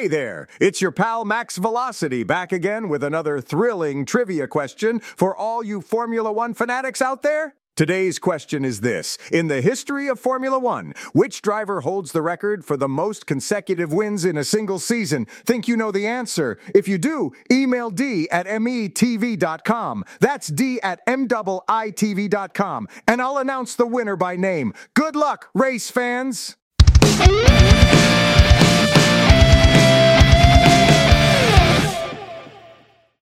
Hey there, it's your pal Max Velocity back again with another thrilling trivia question for all you Formula One fanatics out there. Today's question is this In the history of Formula One, which driver holds the record for the most consecutive wins in a single season? Think you know the answer? If you do, email D at METV.com. That's D at MIITV.com. And I'll announce the winner by name. Good luck, race fans!